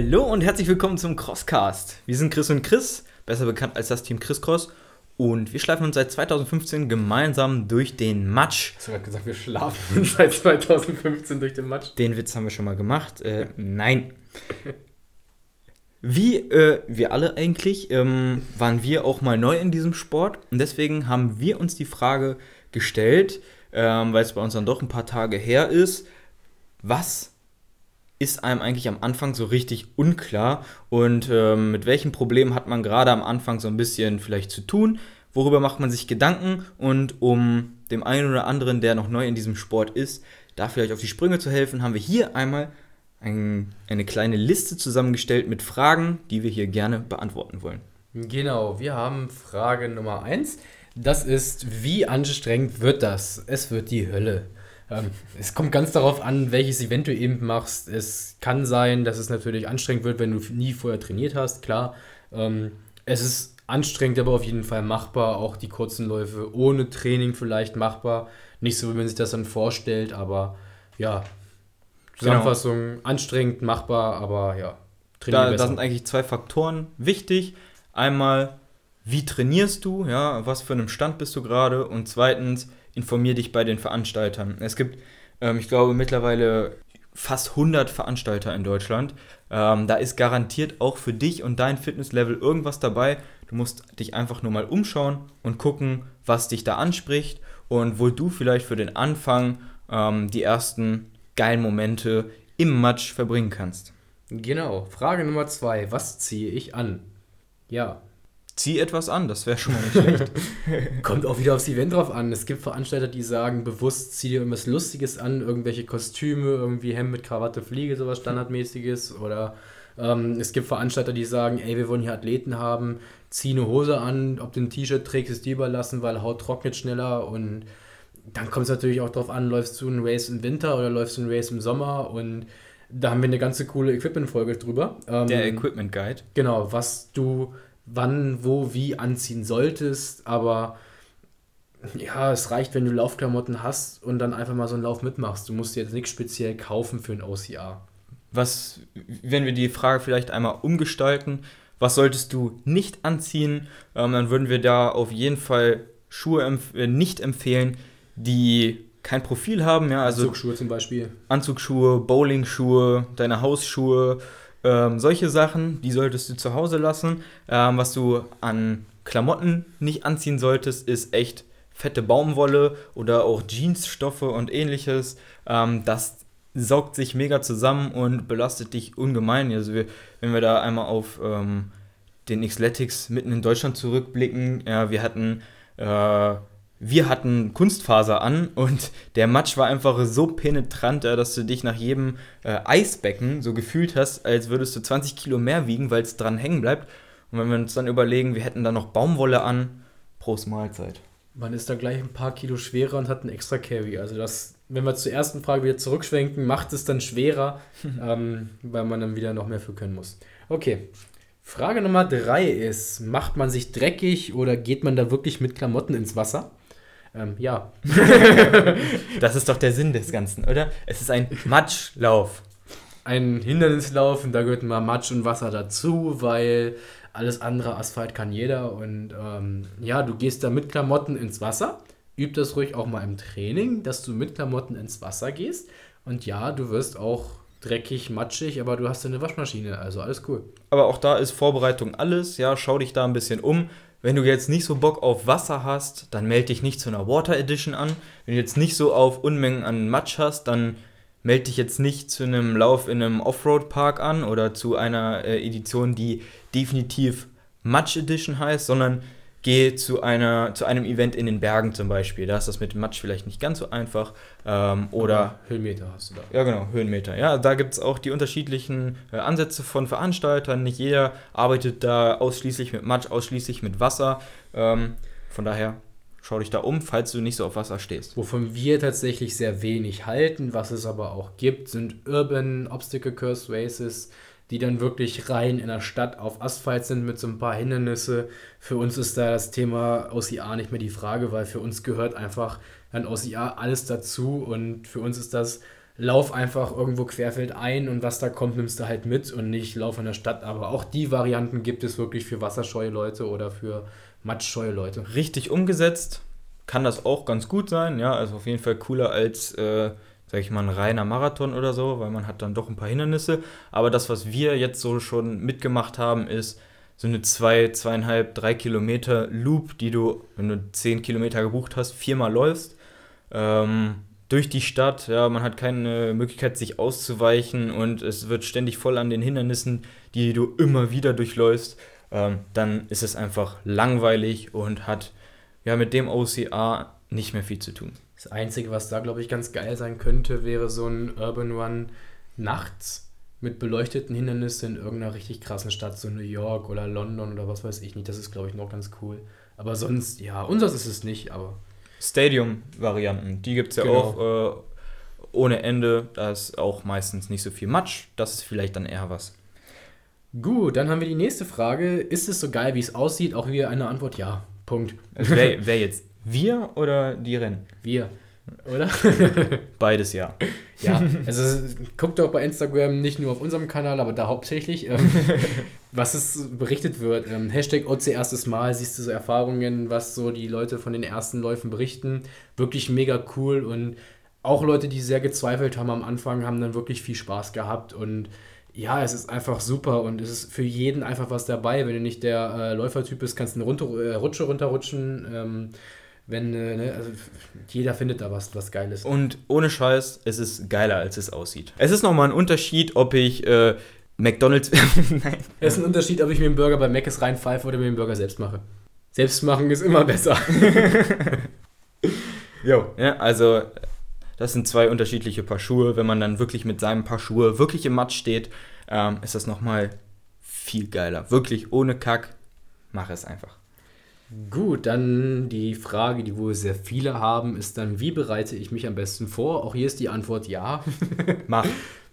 Hallo und herzlich willkommen zum Crosscast. Wir sind Chris und Chris, besser bekannt als das Team Chris Cross. Und wir schleifen uns seit 2015 gemeinsam durch den Matsch. Hast du gerade gesagt, wir schlafen uns seit 2015 durch den Matsch? Den Witz haben wir schon mal gemacht. Äh, nein. Wie äh, wir alle eigentlich, ähm, waren wir auch mal neu in diesem Sport. Und deswegen haben wir uns die Frage gestellt, ähm, weil es bei uns dann doch ein paar Tage her ist, was ist einem eigentlich am Anfang so richtig unklar und ähm, mit welchen Problemen hat man gerade am Anfang so ein bisschen vielleicht zu tun, worüber macht man sich Gedanken und um dem einen oder anderen, der noch neu in diesem Sport ist, da vielleicht auf die Sprünge zu helfen, haben wir hier einmal ein, eine kleine Liste zusammengestellt mit Fragen, die wir hier gerne beantworten wollen. Genau, wir haben Frage Nummer 1. Das ist, wie anstrengend wird das? Es wird die Hölle. Ähm, es kommt ganz darauf an, welches Event du eben machst. Es kann sein, dass es natürlich anstrengend wird, wenn du nie vorher trainiert hast, klar. Ähm, es ist anstrengend, aber auf jeden Fall machbar. Auch die kurzen Läufe ohne Training vielleicht machbar. Nicht so, wie man sich das dann vorstellt, aber ja, Zusammenfassung, genau. anstrengend, machbar, aber ja, da, da sind eigentlich zwei Faktoren wichtig. Einmal, wie trainierst du, ja, was für einem Stand bist du gerade und zweitens, informier dich bei den Veranstaltern. Es gibt, ähm, ich glaube, mittlerweile fast 100 Veranstalter in Deutschland. Ähm, da ist garantiert auch für dich und dein Fitnesslevel irgendwas dabei. Du musst dich einfach nur mal umschauen und gucken, was dich da anspricht und wo du vielleicht für den Anfang ähm, die ersten geilen Momente im Match verbringen kannst. Genau. Frage Nummer zwei. Was ziehe ich an? Ja, zieh etwas an, das wäre schon mal nicht schlecht. Kommt auch wieder aufs Event drauf an. Es gibt Veranstalter, die sagen, bewusst zieh dir irgendwas Lustiges an, irgendwelche Kostüme, irgendwie Hemd mit Krawatte, Fliege, sowas Standardmäßiges. Oder ähm, es gibt Veranstalter, die sagen, ey, wir wollen hier Athleten haben, zieh eine Hose an, ob du ein T-Shirt trägst, ist dir überlassen, weil Haut trocknet schneller und dann kommt es natürlich auch darauf an, läufst du ein Race im Winter oder läufst du ein Race im Sommer und da haben wir eine ganze coole Equipment-Folge drüber. Ähm, Der Equipment Guide. Genau, was du wann, wo, wie anziehen solltest, aber ja, es reicht, wenn du Laufklamotten hast und dann einfach mal so einen Lauf mitmachst. Du musst jetzt nichts speziell kaufen für ein OCR. Was, wenn wir die Frage vielleicht einmal umgestalten, was solltest du nicht anziehen, ähm, dann würden wir da auf jeden Fall Schuhe empf äh, nicht empfehlen, die kein Profil haben. Ja, also Anzugsschuhe zum Beispiel. Anzugsschuhe, Bowlingschuhe, deine Hausschuhe, ähm, solche Sachen, die solltest du zu Hause lassen. Ähm, was du an Klamotten nicht anziehen solltest, ist echt fette Baumwolle oder auch Jeansstoffe und ähnliches. Ähm, das saugt sich mega zusammen und belastet dich ungemein. Also wir, wenn wir da einmal auf ähm, den Xletics mitten in Deutschland zurückblicken, ja, wir hatten äh, wir hatten Kunstfaser an und der Matsch war einfach so penetrant, dass du dich nach jedem äh, Eisbecken so gefühlt hast, als würdest du 20 Kilo mehr wiegen, weil es dran hängen bleibt. Und wenn wir uns dann überlegen, wir hätten da noch Baumwolle an, Prost Mahlzeit. Man ist da gleich ein paar Kilo schwerer und hat einen extra Carry. Also das, wenn wir zur ersten Frage wieder zurückschwenken, macht es dann schwerer, ähm, weil man dann wieder noch mehr für können muss. Okay. Frage Nummer drei ist, macht man sich dreckig oder geht man da wirklich mit Klamotten ins Wasser? Ähm, ja. das ist doch der Sinn des Ganzen, oder? Es ist ein Matschlauf. Ein Hindernislauf und da gehört mal Matsch und Wasser dazu, weil alles andere Asphalt kann jeder. Und ähm, ja, du gehst da mit Klamotten ins Wasser. Üb das ruhig auch mal im Training, dass du mit Klamotten ins Wasser gehst. Und ja, du wirst auch dreckig, matschig, aber du hast eine Waschmaschine, also alles cool. Aber auch da ist Vorbereitung alles, ja, schau dich da ein bisschen um. Wenn du jetzt nicht so Bock auf Wasser hast, dann melde dich nicht zu einer Water Edition an. Wenn du jetzt nicht so auf Unmengen an Matsch hast, dann melde dich jetzt nicht zu einem Lauf in einem Offroad-Park an oder zu einer äh, Edition, die definitiv Matsch Edition heißt, sondern geh zu, einer, zu einem Event in den Bergen zum Beispiel. Da ist das mit Matsch vielleicht nicht ganz so einfach. Ähm, oder Höhenmeter hast du da. Ja, genau, Höhenmeter. Ja, da gibt es auch die unterschiedlichen äh, Ansätze von Veranstaltern. Nicht jeder arbeitet da ausschließlich mit Matsch, ausschließlich mit Wasser. Ähm, von daher schau dich da um, falls du nicht so auf Wasser stehst. Wovon wir tatsächlich sehr wenig halten, was es aber auch gibt, sind Urban Obstacle Course Races die dann wirklich rein in der Stadt auf Asphalt sind mit so ein paar Hindernisse. Für uns ist da das Thema OCR nicht mehr die Frage, weil für uns gehört einfach ein OCR alles dazu und für uns ist das lauf einfach irgendwo querfeld ein und was da kommt, nimmst du halt mit und nicht lauf in der Stadt. Aber auch die Varianten gibt es wirklich für wasserscheue Leute oder für matschscheue Leute. Richtig umgesetzt kann das auch ganz gut sein, ja, also auf jeden Fall cooler als, äh, sag ich mal, ein reiner Marathon oder so, weil man hat dann doch ein paar Hindernisse. Aber das, was wir jetzt so schon mitgemacht haben, ist so eine zwei, zweieinhalb, drei Kilometer Loop, die du, wenn du zehn Kilometer gebucht hast, viermal läufst. Ähm, durch die Stadt, ja, man hat keine Möglichkeit, sich auszuweichen und es wird ständig voll an den Hindernissen, die du immer wieder durchläufst, ähm, dann ist es einfach langweilig und hat ja mit dem OCR nicht mehr viel zu tun. Das Einzige, was da, glaube ich, ganz geil sein könnte, wäre so ein Urban Run nachts mit beleuchteten Hindernissen in irgendeiner richtig krassen Stadt, so New York oder London oder was weiß ich nicht. Das ist, glaube ich, noch ganz cool. Aber sonst, ja, unseres ist es nicht, aber Stadium-Varianten, die gibt es ja genau. auch äh, ohne Ende. Da ist auch meistens nicht so viel Matsch. Das ist vielleicht dann eher was. Gut, dann haben wir die nächste Frage. Ist es so geil, wie es aussieht? Auch wieder eine Antwort ja. Punkt. Also wer, wer jetzt? Wir oder die Rennen? Wir. Oder? Beides ja. Ja, also guckt doch bei Instagram nicht nur auf unserem Kanal, aber da hauptsächlich, ähm, was es berichtet wird. Ähm, Hashtag OC erstes Mal, siehst du so Erfahrungen, was so die Leute von den ersten Läufen berichten. Wirklich mega cool und auch Leute, die sehr gezweifelt haben am Anfang, haben dann wirklich viel Spaß gehabt und ja, es ist einfach super und es ist für jeden einfach was dabei. Wenn du nicht der äh, Läufertyp bist, kannst du eine runter, äh, Rutsche runterrutschen. Ähm, wenn, äh, ne, also jeder findet da was, was Geiles. Und ohne Scheiß, es ist geiler, als es aussieht. Es ist nochmal ein Unterschied, ob ich äh, McDonalds. Nein. Es ist ein Unterschied, ob ich mir einen Burger bei Mc's reinpfeife oder mir den Burger selbst mache. Selbst machen ist immer besser. jo. Ja, also das sind zwei unterschiedliche Paar Schuhe. Wenn man dann wirklich mit seinem Paar Schuhe wirklich im Matsch steht, ähm, ist das nochmal viel geiler. Wirklich ohne Kack, mach es einfach. Gut, dann die Frage, die wohl sehr viele haben, ist dann, wie bereite ich mich am besten vor? Auch hier ist die Antwort ja. Mach.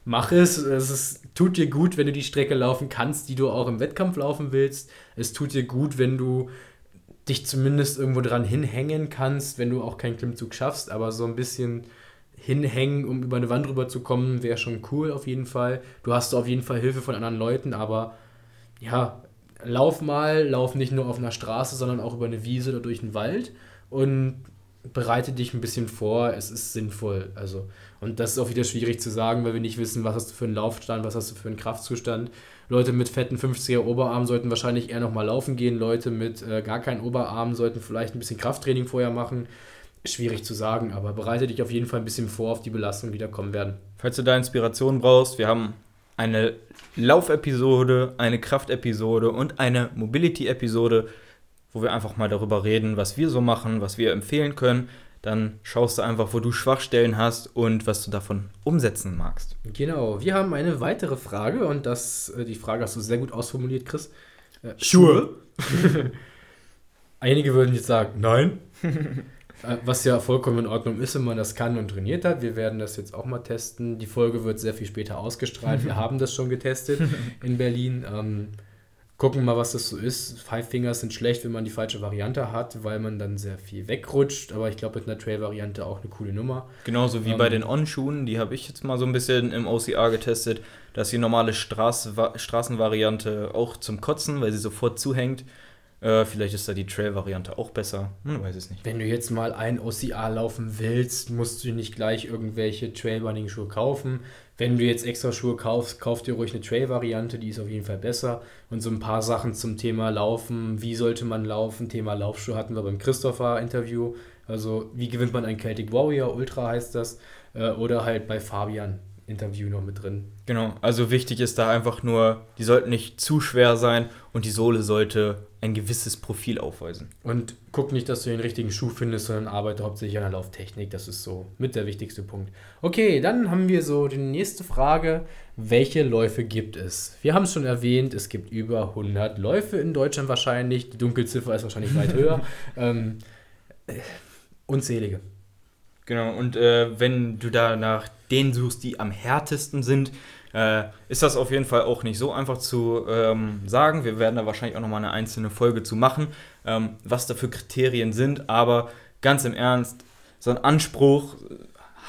Mach es. Es ist, tut dir gut, wenn du die Strecke laufen kannst, die du auch im Wettkampf laufen willst. Es tut dir gut, wenn du dich zumindest irgendwo dran hinhängen kannst, wenn du auch keinen Klimmzug schaffst, aber so ein bisschen hinhängen, um über eine Wand rüber zu kommen, wäre schon cool auf jeden Fall. Du hast auf jeden Fall Hilfe von anderen Leuten, aber ja, lauf mal, lauf nicht nur auf einer Straße, sondern auch über eine Wiese oder durch einen Wald und bereite dich ein bisschen vor, es ist sinnvoll. Also, und das ist auch wieder schwierig zu sagen, weil wir nicht wissen, was hast du für einen Laufstand, was hast du für einen Kraftzustand. Leute mit fetten 50er Oberarmen sollten wahrscheinlich eher nochmal laufen gehen. Leute mit äh, gar keinen Oberarm sollten vielleicht ein bisschen Krafttraining vorher machen. Schwierig zu sagen, aber bereite dich auf jeden Fall ein bisschen vor auf die Belastungen, die da kommen werden. Falls du da Inspiration brauchst, wir haben eine Laufepisode, eine Kraftepisode und eine Mobility-Episode, wo wir einfach mal darüber reden, was wir so machen, was wir empfehlen können. Dann schaust du einfach, wo du Schwachstellen hast und was du davon umsetzen magst. Genau, wir haben eine weitere Frage und das, äh, die Frage hast du sehr gut ausformuliert, Chris. Äh, Schuhe? Einige würden jetzt sagen, nein. Äh, was ja vollkommen in Ordnung ist, wenn man das kann und trainiert hat. Wir werden das jetzt auch mal testen. Die Folge wird sehr viel später ausgestrahlt. Wir haben das schon getestet in Berlin. Ähm, gucken mal, was das so ist. Five Fingers sind schlecht, wenn man die falsche Variante hat, weil man dann sehr viel wegrutscht. Aber ich glaube, mit einer Trail-Variante auch eine coole Nummer. Genauso wie ähm, bei den On-Schuhen. Die habe ich jetzt mal so ein bisschen im OCR getestet. Da ist die normale Straß Straßenvariante auch zum Kotzen, weil sie sofort zuhängt. Äh, vielleicht ist da die Trail-Variante auch besser. Man weiß es nicht. Wenn du jetzt mal ein OCA laufen willst, musst du nicht gleich irgendwelche Trail-Running-Schuhe kaufen. Wenn du jetzt extra Schuhe kaufst, kauf dir ruhig eine Trail-Variante, die ist auf jeden Fall besser. Und so ein paar Sachen zum Thema Laufen. Wie sollte man laufen? Thema Laufschuhe hatten wir beim Christopher-Interview. Also, wie gewinnt man einen Celtic Warrior? Ultra heißt das. Äh, oder halt bei Fabian. Interview noch mit drin. Genau, also wichtig ist da einfach nur, die sollten nicht zu schwer sein und die Sohle sollte ein gewisses Profil aufweisen. Und guck nicht, dass du den richtigen Schuh findest, sondern arbeite hauptsächlich an der Lauftechnik. Das ist so mit der wichtigste Punkt. Okay, dann haben wir so die nächste Frage. Welche Läufe gibt es? Wir haben es schon erwähnt, es gibt über 100 Läufe in Deutschland wahrscheinlich. Die Dunkelziffer ist wahrscheinlich weit höher. Ähm, äh, unzählige. Genau, und äh, wenn du da nach denen suchst, die am härtesten sind, äh, ist das auf jeden Fall auch nicht so einfach zu ähm, sagen. Wir werden da wahrscheinlich auch nochmal eine einzelne Folge zu machen, ähm, was da für Kriterien sind. Aber ganz im Ernst, so ein Anspruch,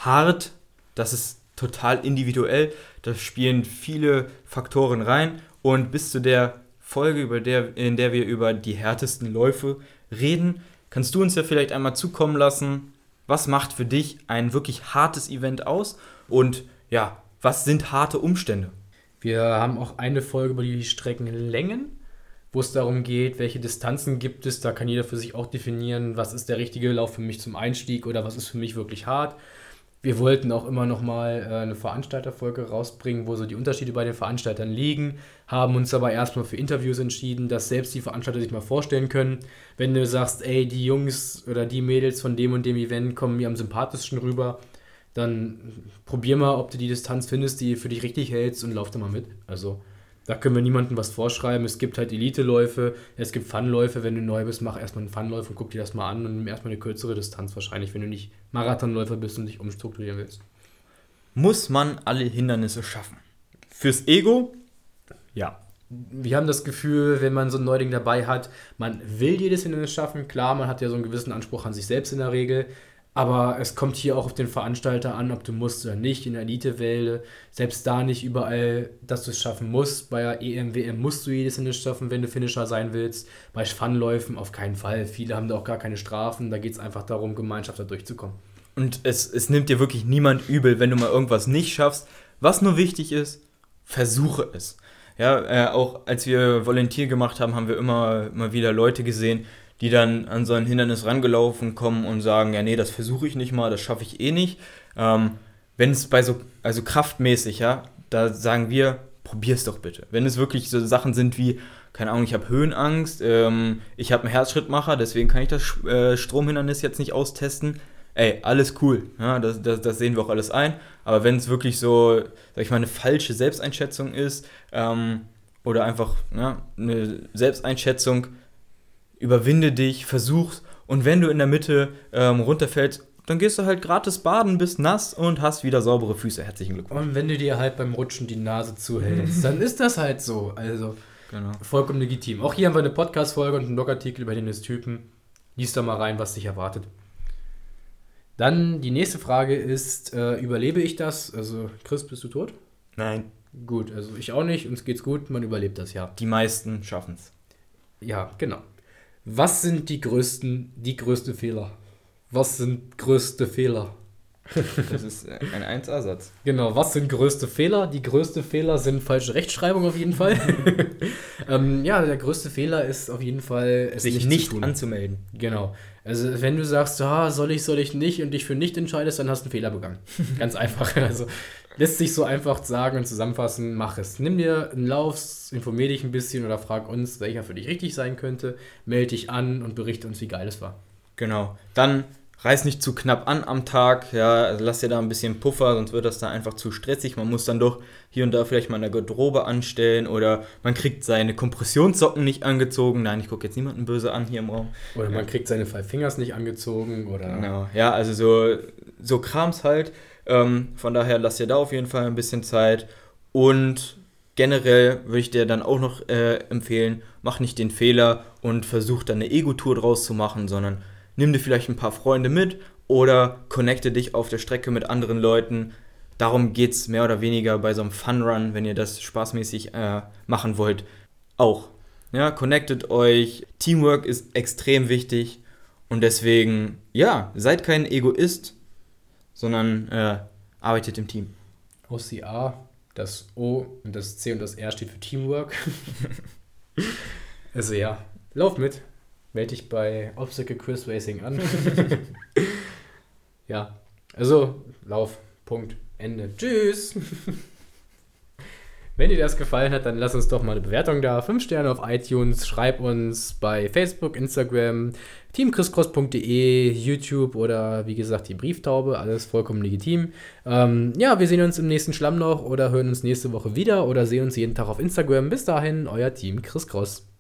hart, das ist total individuell. Da spielen viele Faktoren rein. Und bis zu der Folge, über der, in der wir über die härtesten Läufe reden, kannst du uns ja vielleicht einmal zukommen lassen, was macht für dich ein wirklich hartes Event aus und ja, was sind harte Umstände? Wir haben auch eine Folge über die Streckenlängen, wo es darum geht, welche Distanzen gibt es. Da kann jeder für sich auch definieren, was ist der richtige Lauf für mich zum Einstieg oder was ist für mich wirklich hart. Wir wollten auch immer noch mal äh, eine Veranstalterfolge rausbringen, wo so die Unterschiede bei den Veranstaltern liegen, haben uns aber erstmal für Interviews entschieden, dass selbst die Veranstalter sich mal vorstellen können. Wenn du sagst, ey, die Jungs oder die Mädels von dem und dem Event kommen mir am sympathischsten rüber, dann probier mal, ob du die Distanz findest, die für dich richtig hältst und lauf da mal mit. Also da können wir niemandem was vorschreiben. Es gibt halt Elite-Läufe, es gibt Fun-Läufe. Wenn du neu bist, mach erstmal einen Fun-Läufer und guck dir das mal an und nimm erstmal eine kürzere Distanz wahrscheinlich, wenn du nicht Marathonläufer bist und dich umstrukturieren willst. Muss man alle Hindernisse schaffen? Fürs Ego? Ja. Wir haben das Gefühl, wenn man so ein Neuling dabei hat, man will jedes Hindernis schaffen. Klar, man hat ja so einen gewissen Anspruch an sich selbst in der Regel. Aber es kommt hier auch auf den Veranstalter an, ob du musst oder nicht. In der Elite-Welle, selbst da nicht überall, dass du es schaffen musst. Bei der EM, WM musst du jedes Finish schaffen, wenn du Finisher sein willst. Bei Funläufen auf keinen Fall. Viele haben da auch gar keine Strafen. Da geht es einfach darum, Gemeinschaft da durchzukommen. Und es, es nimmt dir wirklich niemand übel, wenn du mal irgendwas nicht schaffst. Was nur wichtig ist, versuche es. Ja, äh, auch als wir Volunteer gemacht haben, haben wir immer, immer wieder Leute gesehen, die dann an so ein Hindernis rangelaufen kommen und sagen, ja, nee, das versuche ich nicht mal, das schaffe ich eh nicht. Ähm, wenn es bei so, also kraftmäßig, ja, da sagen wir, probier es doch bitte. Wenn es wirklich so Sachen sind wie, keine Ahnung, ich habe Höhenangst, ähm, ich habe einen Herzschrittmacher, deswegen kann ich das äh, Stromhindernis jetzt nicht austesten. Ey, alles cool, ja, das, das, das sehen wir auch alles ein. Aber wenn es wirklich so, sag ich mal, eine falsche Selbsteinschätzung ist ähm, oder einfach ja, eine Selbsteinschätzung, überwinde dich, versuch's und wenn du in der Mitte ähm, runterfällst, dann gehst du halt gratis baden, bist nass und hast wieder saubere Füße. Herzlichen Glückwunsch. Und wenn du dir halt beim Rutschen die Nase zuhältst, dann ist das halt so. Also genau. vollkommen legitim. Auch hier haben wir eine Podcast-Folge und einen Blogartikel über den Typen. Lies da mal rein, was dich erwartet. Dann die nächste Frage ist: äh, Überlebe ich das? Also, Chris, bist du tot? Nein. Gut, also ich auch nicht, uns geht's gut, man überlebt das ja. Die meisten schaffen's. Ja, genau. Was sind die größten, die größte Fehler? Was sind größte Fehler? Das ist ein 1A-Satz. Genau, was sind größte Fehler? Die größte Fehler sind falsche Rechtschreibung auf jeden Fall. ähm, ja, der größte Fehler ist auf jeden Fall, es sich nicht, nicht anzumelden. Genau. Also wenn du sagst, ah, soll ich, soll ich nicht und dich für nicht entscheidest, dann hast du einen Fehler begangen. Ganz einfach. Also lässt sich so einfach sagen und zusammenfassen, mach es. Nimm dir einen Lauf, informier dich ein bisschen oder frag uns, welcher für dich richtig sein könnte, melde dich an und berichte uns, wie geil es war. Genau. Dann reiß nicht zu knapp an am Tag, ja, also lass dir da ein bisschen Puffer, sonst wird das da einfach zu stressig. Man muss dann doch hier und da vielleicht mal eine Garderobe anstellen oder man kriegt seine Kompressionssocken nicht angezogen. Nein, ich gucke jetzt niemanden böse an hier im Raum. Oder man kriegt seine Five Fingers nicht angezogen oder. Genau, ja, also so, so Krams halt. Ähm, von daher lass dir da auf jeden Fall ein bisschen Zeit und generell würde ich dir dann auch noch äh, empfehlen, mach nicht den Fehler und versuch dann eine Ego-Tour draus zu machen, sondern nimm dir vielleicht ein paar Freunde mit oder connecte dich auf der Strecke mit anderen Leuten. Darum geht es mehr oder weniger bei so einem Fun-Run, wenn ihr das spaßmäßig äh, machen wollt, auch. Ja, connectet euch. Teamwork ist extrem wichtig und deswegen, ja, seid kein Egoist, sondern äh, arbeitet im Team. OCA, das O und das C und das R steht für Teamwork. also ja, lauf mit. Melde dich bei Obstacle Quiz Racing an. ja, also lauf. Punkt. Ende. Tschüss. Wenn dir das gefallen hat, dann lass uns doch mal eine Bewertung da. Fünf Sterne auf iTunes. Schreib uns bei Facebook, Instagram, teamchriscross.de, YouTube oder wie gesagt die Brieftaube. Alles vollkommen legitim. Ähm, ja, wir sehen uns im nächsten Schlamm noch oder hören uns nächste Woche wieder oder sehen uns jeden Tag auf Instagram. Bis dahin, euer Team Chris Cross.